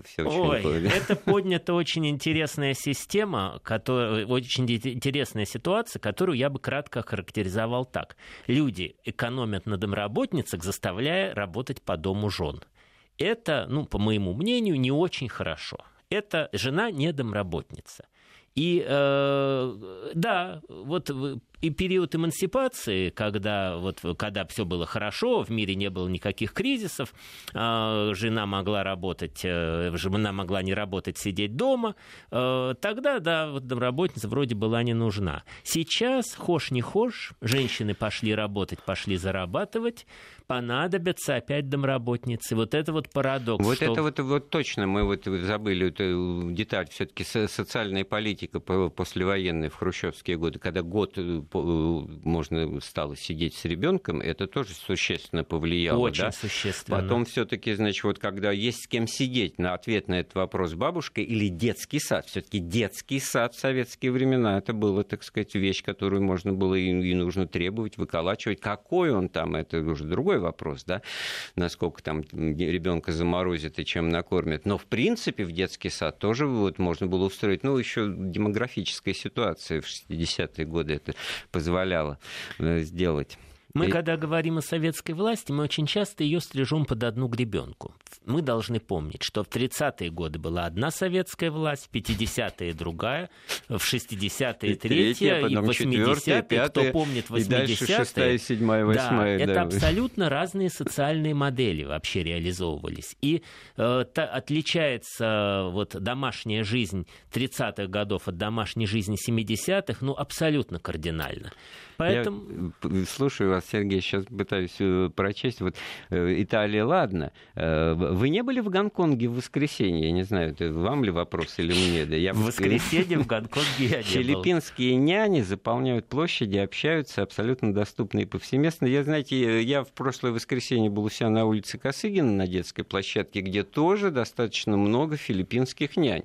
все очень... Ой, это поднята очень интересная система, которая, очень интересная ситуация, которую я бы кратко охарактеризовал так. Люди экономят на домработницах, заставляя работать по дому жен. Это, ну, по моему мнению, не очень хорошо. Это жена не домработница. И э, да, вот и период эмансипации, когда, вот, когда все было хорошо, в мире не было никаких кризисов, э, жена могла работать, э, жена могла не работать, сидеть дома, э, тогда, да, вот домработница вроде была не нужна. Сейчас, хошь не хошь, женщины пошли работать, пошли зарабатывать, понадобятся опять домработницы. Вот это вот парадокс. Вот что... это вот, вот точно, мы вот забыли эту деталь, все-таки социальная политика послевоенная в хрущевские годы, когда год можно стало сидеть с ребенком, это тоже существенно повлияло. Очень да? существенно. Потом все-таки, значит, вот когда есть с кем сидеть на ответ на этот вопрос бабушка или детский сад, все-таки детский сад в советские времена, это было, так сказать, вещь, которую можно было и, и нужно требовать, выколачивать. Какой он там, это уже другой вопрос, да, насколько там ребенка заморозит и чем накормят. Но, в принципе, в детский сад тоже вот можно было устроить, ну, еще демографическая ситуация в 60-е годы это позволяло э, сделать. Мы, и... когда говорим о советской власти, мы очень часто ее стрижем под одну гребенку. Мы должны помнить, что в 30-е годы была одна советская власть, в 50-е другая, в 60-е третья, и, и в 80-е, кто помнит 80-е. И дальше 6 7 8 да, да, это абсолютно разные социальные модели вообще реализовывались. И э, та, отличается вот домашняя жизнь 30-х годов от домашней жизни 70-х, ну, абсолютно кардинально. Поэтому... Я слушаю вас, Сергей, сейчас пытаюсь э, прочесть. Вот э, Италия, ладно. Э, вы не были в Гонконге в воскресенье? Я не знаю, это вам ли вопрос или мне? Да, я... В воскресенье в Гонконге я не Филиппинские няни заполняют площади, общаются абсолютно доступно и повсеместно. Я, знаете, я в прошлое воскресенье был у себя на улице Косыгина на детской площадке, где тоже достаточно много филиппинских нянь,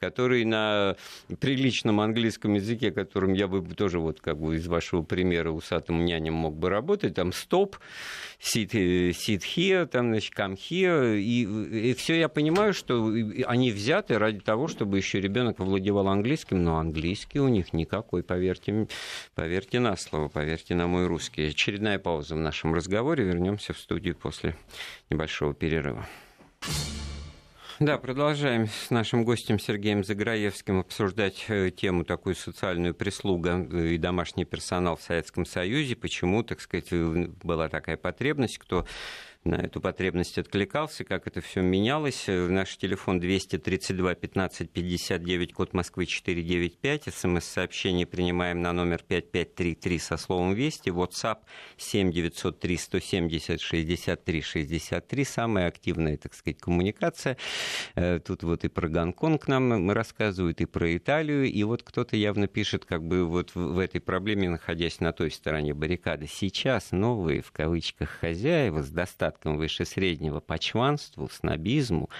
которые на приличном английском языке, которым я бы тоже вот как бы из вашего примера усатым няням мог бы работать, там стоп, sit, sit here, там, значит, come here, и, и все я понимаю, что они взяты ради того, чтобы еще ребенок овладевал английским, но английский у них никакой, поверьте, поверьте на слово, поверьте на мой русский. Очередная пауза в нашем разговоре, вернемся в студию после небольшого перерыва. Да, продолжаем с нашим гостем Сергеем Заграевским обсуждать э, тему такую социальную прислуга и домашний персонал в Советском Союзе. Почему, так сказать, э, была такая потребность, кто на эту потребность откликался, как это все менялось. Наш телефон 232 15 59, код Москвы 495. СМС-сообщение принимаем на номер 5533 со словом «Вести». WhatsApp 7 903 170 63 63. Самая активная, так сказать, коммуникация. Э, тут вот и про Гонконг нам рассказывают, и про Италию. И вот кто-то явно пишет, как бы вот в этой проблеме, находясь на той стороне баррикады. Сейчас новые, в кавычках, хозяева с достаточно недостаткам выше среднего по чванству, снобизму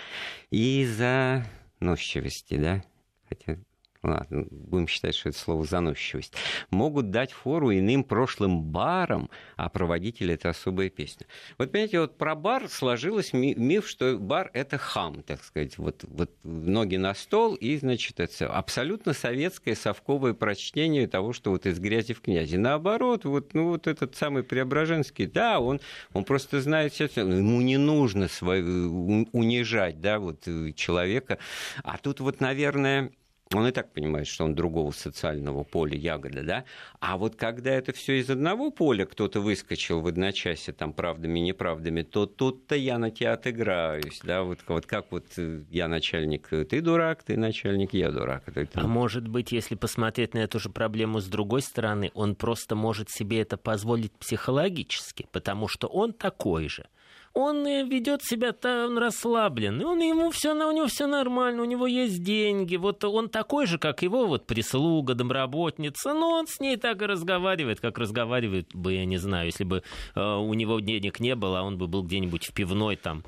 и заносчивости, да, хотя ладно, будем считать, что это слово заносчивость, могут дать фору иным прошлым барам, а проводитель это особая песня. Вот понимаете, вот про бар сложилось миф, что бар это хам, так сказать, вот, вот ноги на стол, и, значит, это абсолютно советское совковое прочтение того, что вот из грязи в князи. Наоборот, вот, ну, вот этот самый Преображенский, да, он, он просто знает все, ему не нужно свой, унижать, да, вот человека, а тут вот, наверное, он и так понимает, что он другого социального поля ягода, да? А вот когда это все из одного поля кто-то выскочил в одночасье, там, правдами, неправдами, то тут-то я на тебя отыграюсь, да? Вот, вот как вот э, я начальник, э, ты дурак, ты начальник, я дурак. Это, А может быть, если посмотреть на эту же проблему с другой стороны, он просто может себе это позволить психологически, потому что он такой же он ведет себя там расслаблен, он ему все, у него все нормально, у него есть деньги, вот он такой же, как его вот прислуга, домработница, но он с ней так и разговаривает, как разговаривает бы, я не знаю, если бы э, у него денег не было, а он бы был где-нибудь в пивной там.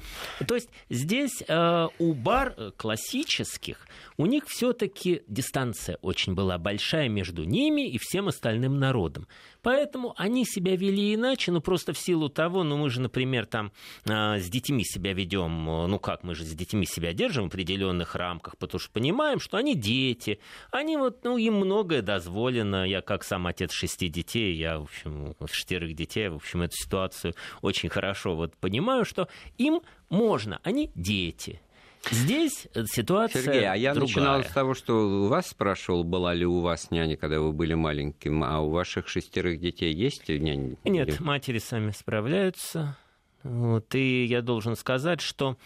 То есть здесь э, у бар классических у них все-таки дистанция очень была большая между ними и всем остальным народом. Поэтому они себя вели иначе, ну просто в силу того, ну мы же, например, там э, с детьми себя ведем, ну как, мы же с детьми себя держим в определенных рамках, потому что понимаем, что они дети, они вот, ну им многое дозволено. Я как сам отец шести детей, я, в общем, шестерых детей, в общем, эту ситуацию очень хорошо вот понимаю, что им можно, они дети. Здесь ситуация Сергей, а я другая. начинал с того, что у вас спрашивал, была ли у вас няня, когда вы были маленьким, а у ваших шестерых детей есть няня? Нет, матери сами справляются. Вот, и я должен сказать, что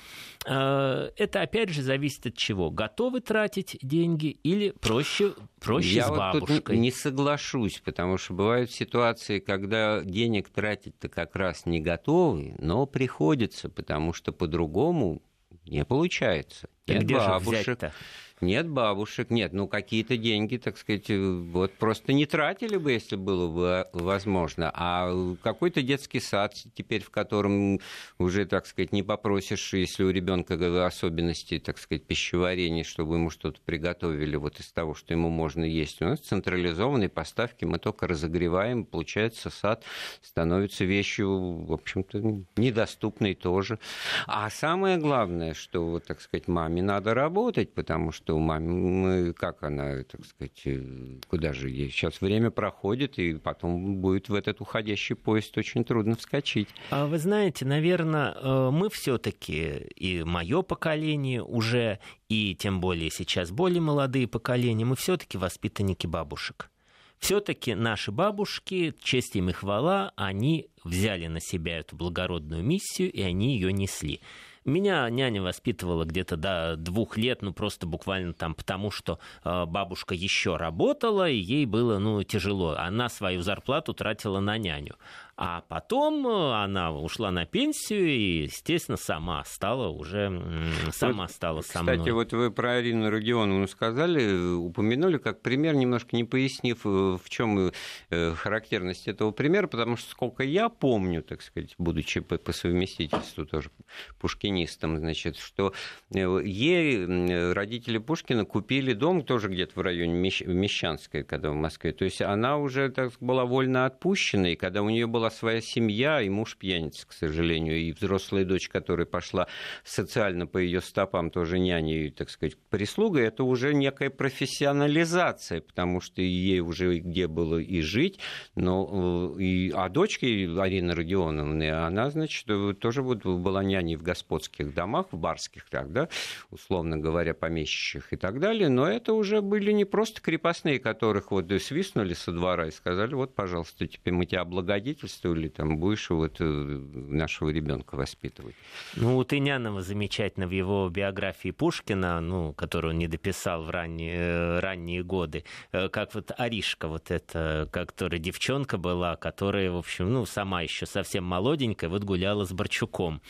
э, это опять же зависит от чего. Готовы тратить деньги или проще, проще я с бабушкой? Я вот не соглашусь, потому что бывают ситуации, когда денег тратить-то как раз не готовы, но приходится, потому что по-другому не получается. Нет где бабушек. Же нет бабушек, нет, ну какие-то деньги, так сказать, вот просто не тратили бы, если было бы возможно. А какой-то детский сад теперь, в котором уже, так сказать, не попросишь, если у ребенка особенности, так сказать, пищеварения, чтобы ему что-то приготовили вот из того, что ему можно есть. У нас централизованные поставки, мы только разогреваем, получается, сад становится вещью, в общем-то, недоступной тоже. А самое главное, что, вот, так сказать, маме надо работать, потому что что у мамы, как она, так сказать, э, куда же ей? Сейчас время проходит, и потом будет в этот уходящий поезд очень трудно вскочить. А вы знаете, наверное, э, мы все-таки, и мое поколение уже, и тем более сейчас более молодые поколения, мы все-таки воспитанники бабушек все-таки наши бабушки, честь им и хвала, они взяли на себя эту благородную миссию, и они ее несли. Меня няня воспитывала где-то до двух лет, ну просто буквально там потому, что э, бабушка еще работала, и ей было ну, тяжело. Она свою зарплату тратила на няню. А потом э, она ушла на пенсию и, естественно, сама стала уже сама вот, стала со мной. Кстати, вот вы про Арину Родионовну сказали, упомянули как пример, немножко не пояснив, э, в чем э, характерность этого примера, потому что сколько я помню, так сказать, будучи по, по совместительству тоже пушкинистом, значит, что ей родители Пушкина купили дом тоже где-то в районе Мещанской, когда в Москве. То есть она уже так была вольно отпущена, и когда у нее была была своя семья, и муж пьяница, к сожалению, и взрослая дочь, которая пошла социально по ее стопам, тоже няней, так сказать, прислугой, это уже некая профессионализация, потому что ей уже где было и жить, но э, и, а дочке Арины Родионовны, она, значит, тоже вот была няней в господских домах, в барских, так, да, условно говоря, помещичьих и так далее, но это уже были не просто крепостные, которых вот свистнули со двора и сказали, вот, пожалуйста, теперь мы тебя облагодетельствуем, или там будешь вот э, нашего ребенка воспитывать. Ну, у Тынянова замечательно в его биографии Пушкина, ну, которую он не дописал в ранние, э, ранние годы, э, как вот Аришка, вот эта, которая девчонка была, которая, в общем, ну, сама еще совсем молоденькая, вот гуляла с Борчуком.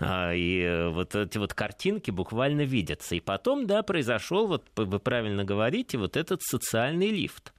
А, и вот эти вот картинки буквально видятся. И потом, да, произошел, вот вы правильно говорите, вот этот социальный лифт.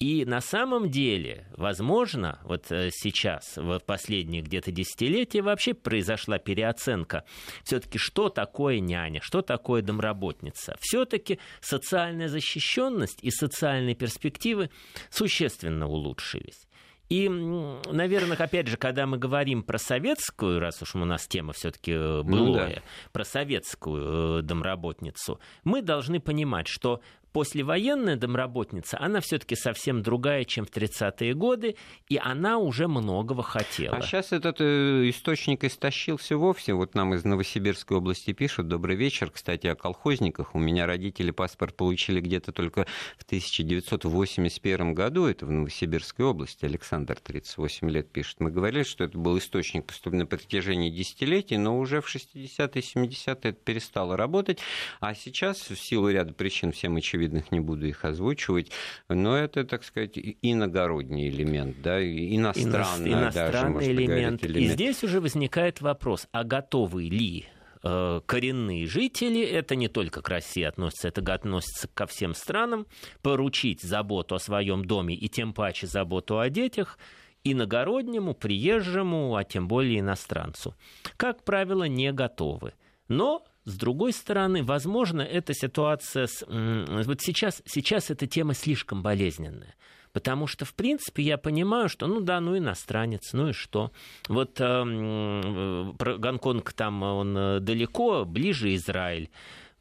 И на самом деле, возможно, вот э, сейчас, в последние где-то десятилетия, вообще произошла переоценка. Все-таки что такое няня, что такое домработница? Все-таки социальная защищенность и социальные перспективы существенно улучшились. И, наверное, опять же, когда мы говорим про советскую, раз уж у нас тема все-таки былое, э, ну, да. про советскую э, домработницу, мы должны понимать, что послевоенная домработница, она все-таки совсем другая, чем в 30-е годы, и она уже многого хотела. А сейчас этот э, источник истощился вовсе. Вот нам из Новосибирской области пишут. Добрый вечер. Кстати, о колхозниках. У меня родители паспорт получили где-то только в 1981 году. Это в Новосибирской области. Александр, 38 лет, пишет. Мы говорили, что это был источник на протяжении десятилетий, но уже в 60-е, 70-е это перестало работать. А сейчас, в силу ряда причин, всем очевидно, очевидных не буду их озвучивать, но это, так сказать, иногородний элемент, да, иностранный, Ино... даже, элемент. Говорить, элемент. И здесь уже возникает вопрос, а готовы ли э, коренные жители, это не только к России относится, это относится ко всем странам, поручить заботу о своем доме и тем паче заботу о детях иногороднему, приезжему, а тем более иностранцу. Как правило, не готовы. Но с другой стороны, возможно, эта ситуация... С... Вот сейчас, сейчас эта тема слишком болезненная. Потому что, в принципе, я понимаю, что, ну да, ну иностранец, ну и что. Вот э, э, Гонконг там, он э, далеко, ближе Израиль.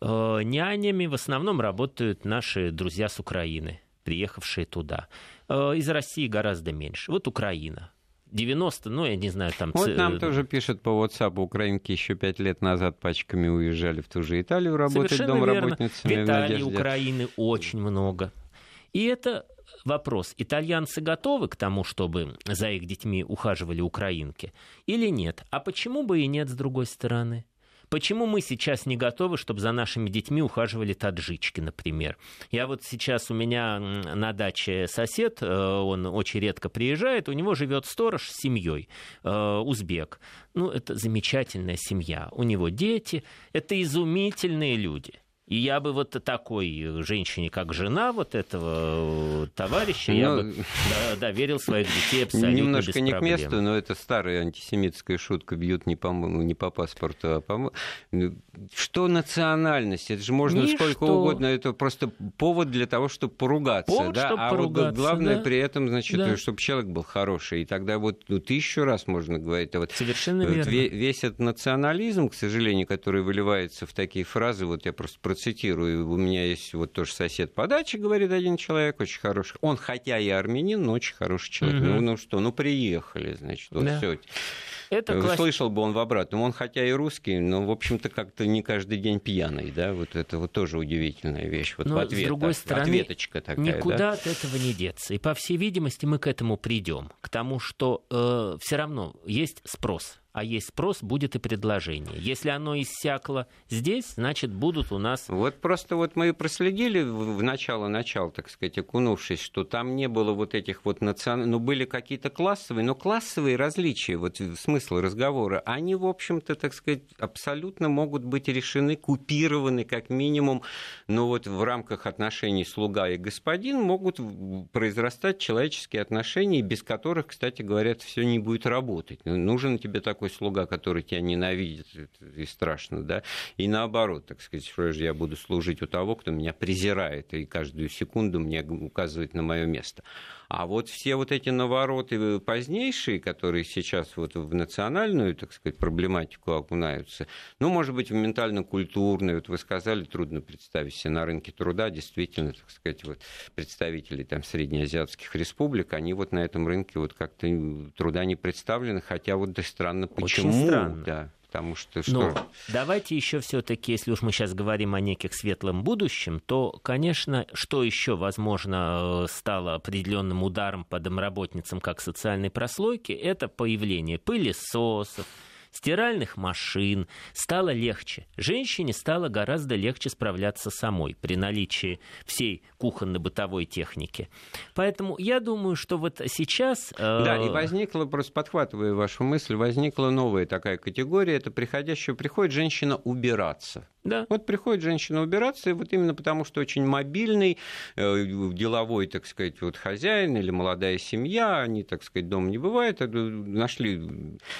Э, нянями в основном работают наши друзья с Украины, приехавшие туда. Э, из России гораздо меньше. Вот Украина. 90, ну, я не знаю, там... Вот нам тоже пишут по WhatsApp, украинки еще пять лет назад пачками уезжали в ту же Италию работать домработницами. В Италии, в Украины очень много. И это вопрос, итальянцы готовы к тому, чтобы за их детьми ухаживали украинки или нет? А почему бы и нет с другой стороны? Почему мы сейчас не готовы, чтобы за нашими детьми ухаживали таджички, например? Я вот сейчас у меня на даче сосед, э, он очень редко приезжает, у него живет сторож с семьей, э, узбек. Ну, это замечательная семья. У него дети, это изумительные люди. И я бы вот такой женщине, как жена вот этого э, товарища, ну, я бы да, доверил своих детей абсолютно Немножко без не проблем. к месту, но это старая антисемитская шутка, бьют не по, не по паспорту, а по... Что национальность? Это же можно Ничто. сколько угодно, это просто повод для того, чтобы поругаться. Повод, да? чтобы а поругаться, вот главное да. при этом, значит, да. чтобы человек был хороший. И тогда вот ну, тысячу раз можно говорить. Вот, Совершенно вот верно. Весь этот национализм, к сожалению, который выливается в такие фразы, вот я просто процитирую у меня есть вот тоже сосед по даче, говорит один человек, очень хороший. Он хотя и армянин, но очень хороший человек. Угу. Ну, ну что, ну приехали, значит, вот да. все. Это класс... Слышал бы он в обратном. Он хотя и русский, но, в общем-то, как-то не каждый день пьяный, да, вот это вот тоже удивительная вещь. Вот но, в ответ, с другой стороны, ответочка такая, никуда да? от этого не деться. И, по всей видимости, мы к этому придем, к тому, что э, все равно есть спрос а есть спрос, будет и предложение. Если оно иссякло здесь, значит, будут у нас... Вот просто вот мы проследили в начало-начало, так сказать, окунувшись, что там не было вот этих вот национальных... Ну, были какие-то классовые, но классовые различия, вот смысл разговора, они, в общем-то, так сказать, абсолютно могут быть решены, купированы, как минимум, но вот в рамках отношений слуга и господин могут произрастать человеческие отношения, без которых, кстати говоря, все не будет работать. Нужен тебе такой такой слуга, который тебя ненавидит, и страшно, да, и наоборот, так сказать, что же я буду служить у того, кто меня презирает и каждую секунду мне указывает на мое место. А вот все вот эти навороты позднейшие, которые сейчас вот в национальную, так сказать, проблематику окунаются, ну, может быть, в ментально-культурную, вот вы сказали, трудно представить себе на рынке труда, действительно, так сказать, вот представители там среднеазиатских республик, они вот на этом рынке вот как-то труда не представлены, хотя вот да странно, почему. Очень странно. Да потому что что... Но давайте еще все-таки, если уж мы сейчас говорим о неких светлом будущем, то, конечно, что еще, возможно, э, стало определенным ударом по домработницам как социальной прослойки, это появление пылесосов, стиральных машин стало легче. Женщине стало гораздо легче справляться самой при наличии всей кухонно-бытовой техники. Поэтому я думаю, что вот сейчас... Э... Да, и возникла, просто подхватывая вашу мысль, возникла новая такая категория, это приходящая, приходит женщина убираться. Да. Вот приходит женщина убираться, и вот именно потому, что очень мобильный, э, деловой, так сказать, вот хозяин или молодая семья, они, так сказать, дома не бывает, э, нашли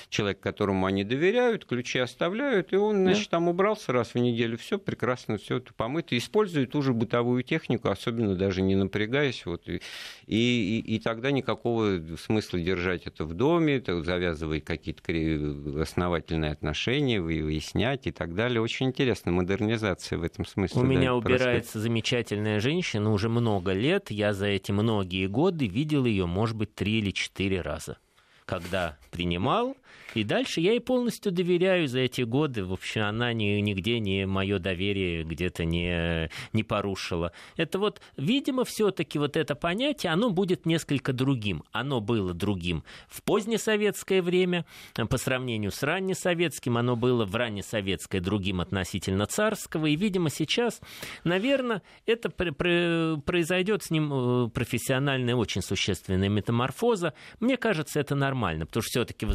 человека, которому они доверяют, ключи оставляют, и он, значит, да. там убрался раз в неделю, все прекрасно, все это помыто, использует ту же бытовую технику, особенно даже не напрягаясь, вот, и, и, и тогда никакого смысла держать это в доме, это завязывать какие-то основательные отношения, выяснять и так далее. Очень интересно модернизация в этом смысле. У да, меня убирается проспект. замечательная женщина уже много лет. Я за эти многие годы видел ее, может быть, три или четыре раза когда принимал, и дальше я ей полностью доверяю за эти годы. В общем, она ни, нигде не мое доверие где-то не, не порушила. Это вот, видимо, все-таки вот это понятие, оно будет несколько другим. Оно было другим в позднесоветское время, по сравнению с раннесоветским, оно было в раннесоветское другим относительно царского. И, видимо, сейчас, наверное, это произойдет с ним э, профессиональная очень существенная метаморфоза. Мне кажется, это нормально, потому что все-таки,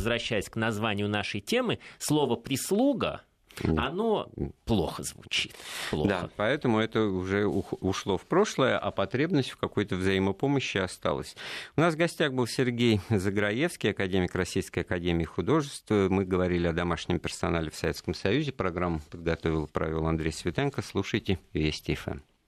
возвращаясь к названию нашей темы, слово «прислуга» оно плохо звучит. Плохо. Да, поэтому это уже ушло в прошлое, а потребность в какой-то взаимопомощи осталась. У нас в гостях был Сергей Заграевский, академик Российской Академии Художеств. Мы говорили о домашнем персонале в Советском Союзе. Программу подготовил и провел Андрей Светенко. Слушайте Вести ФМ.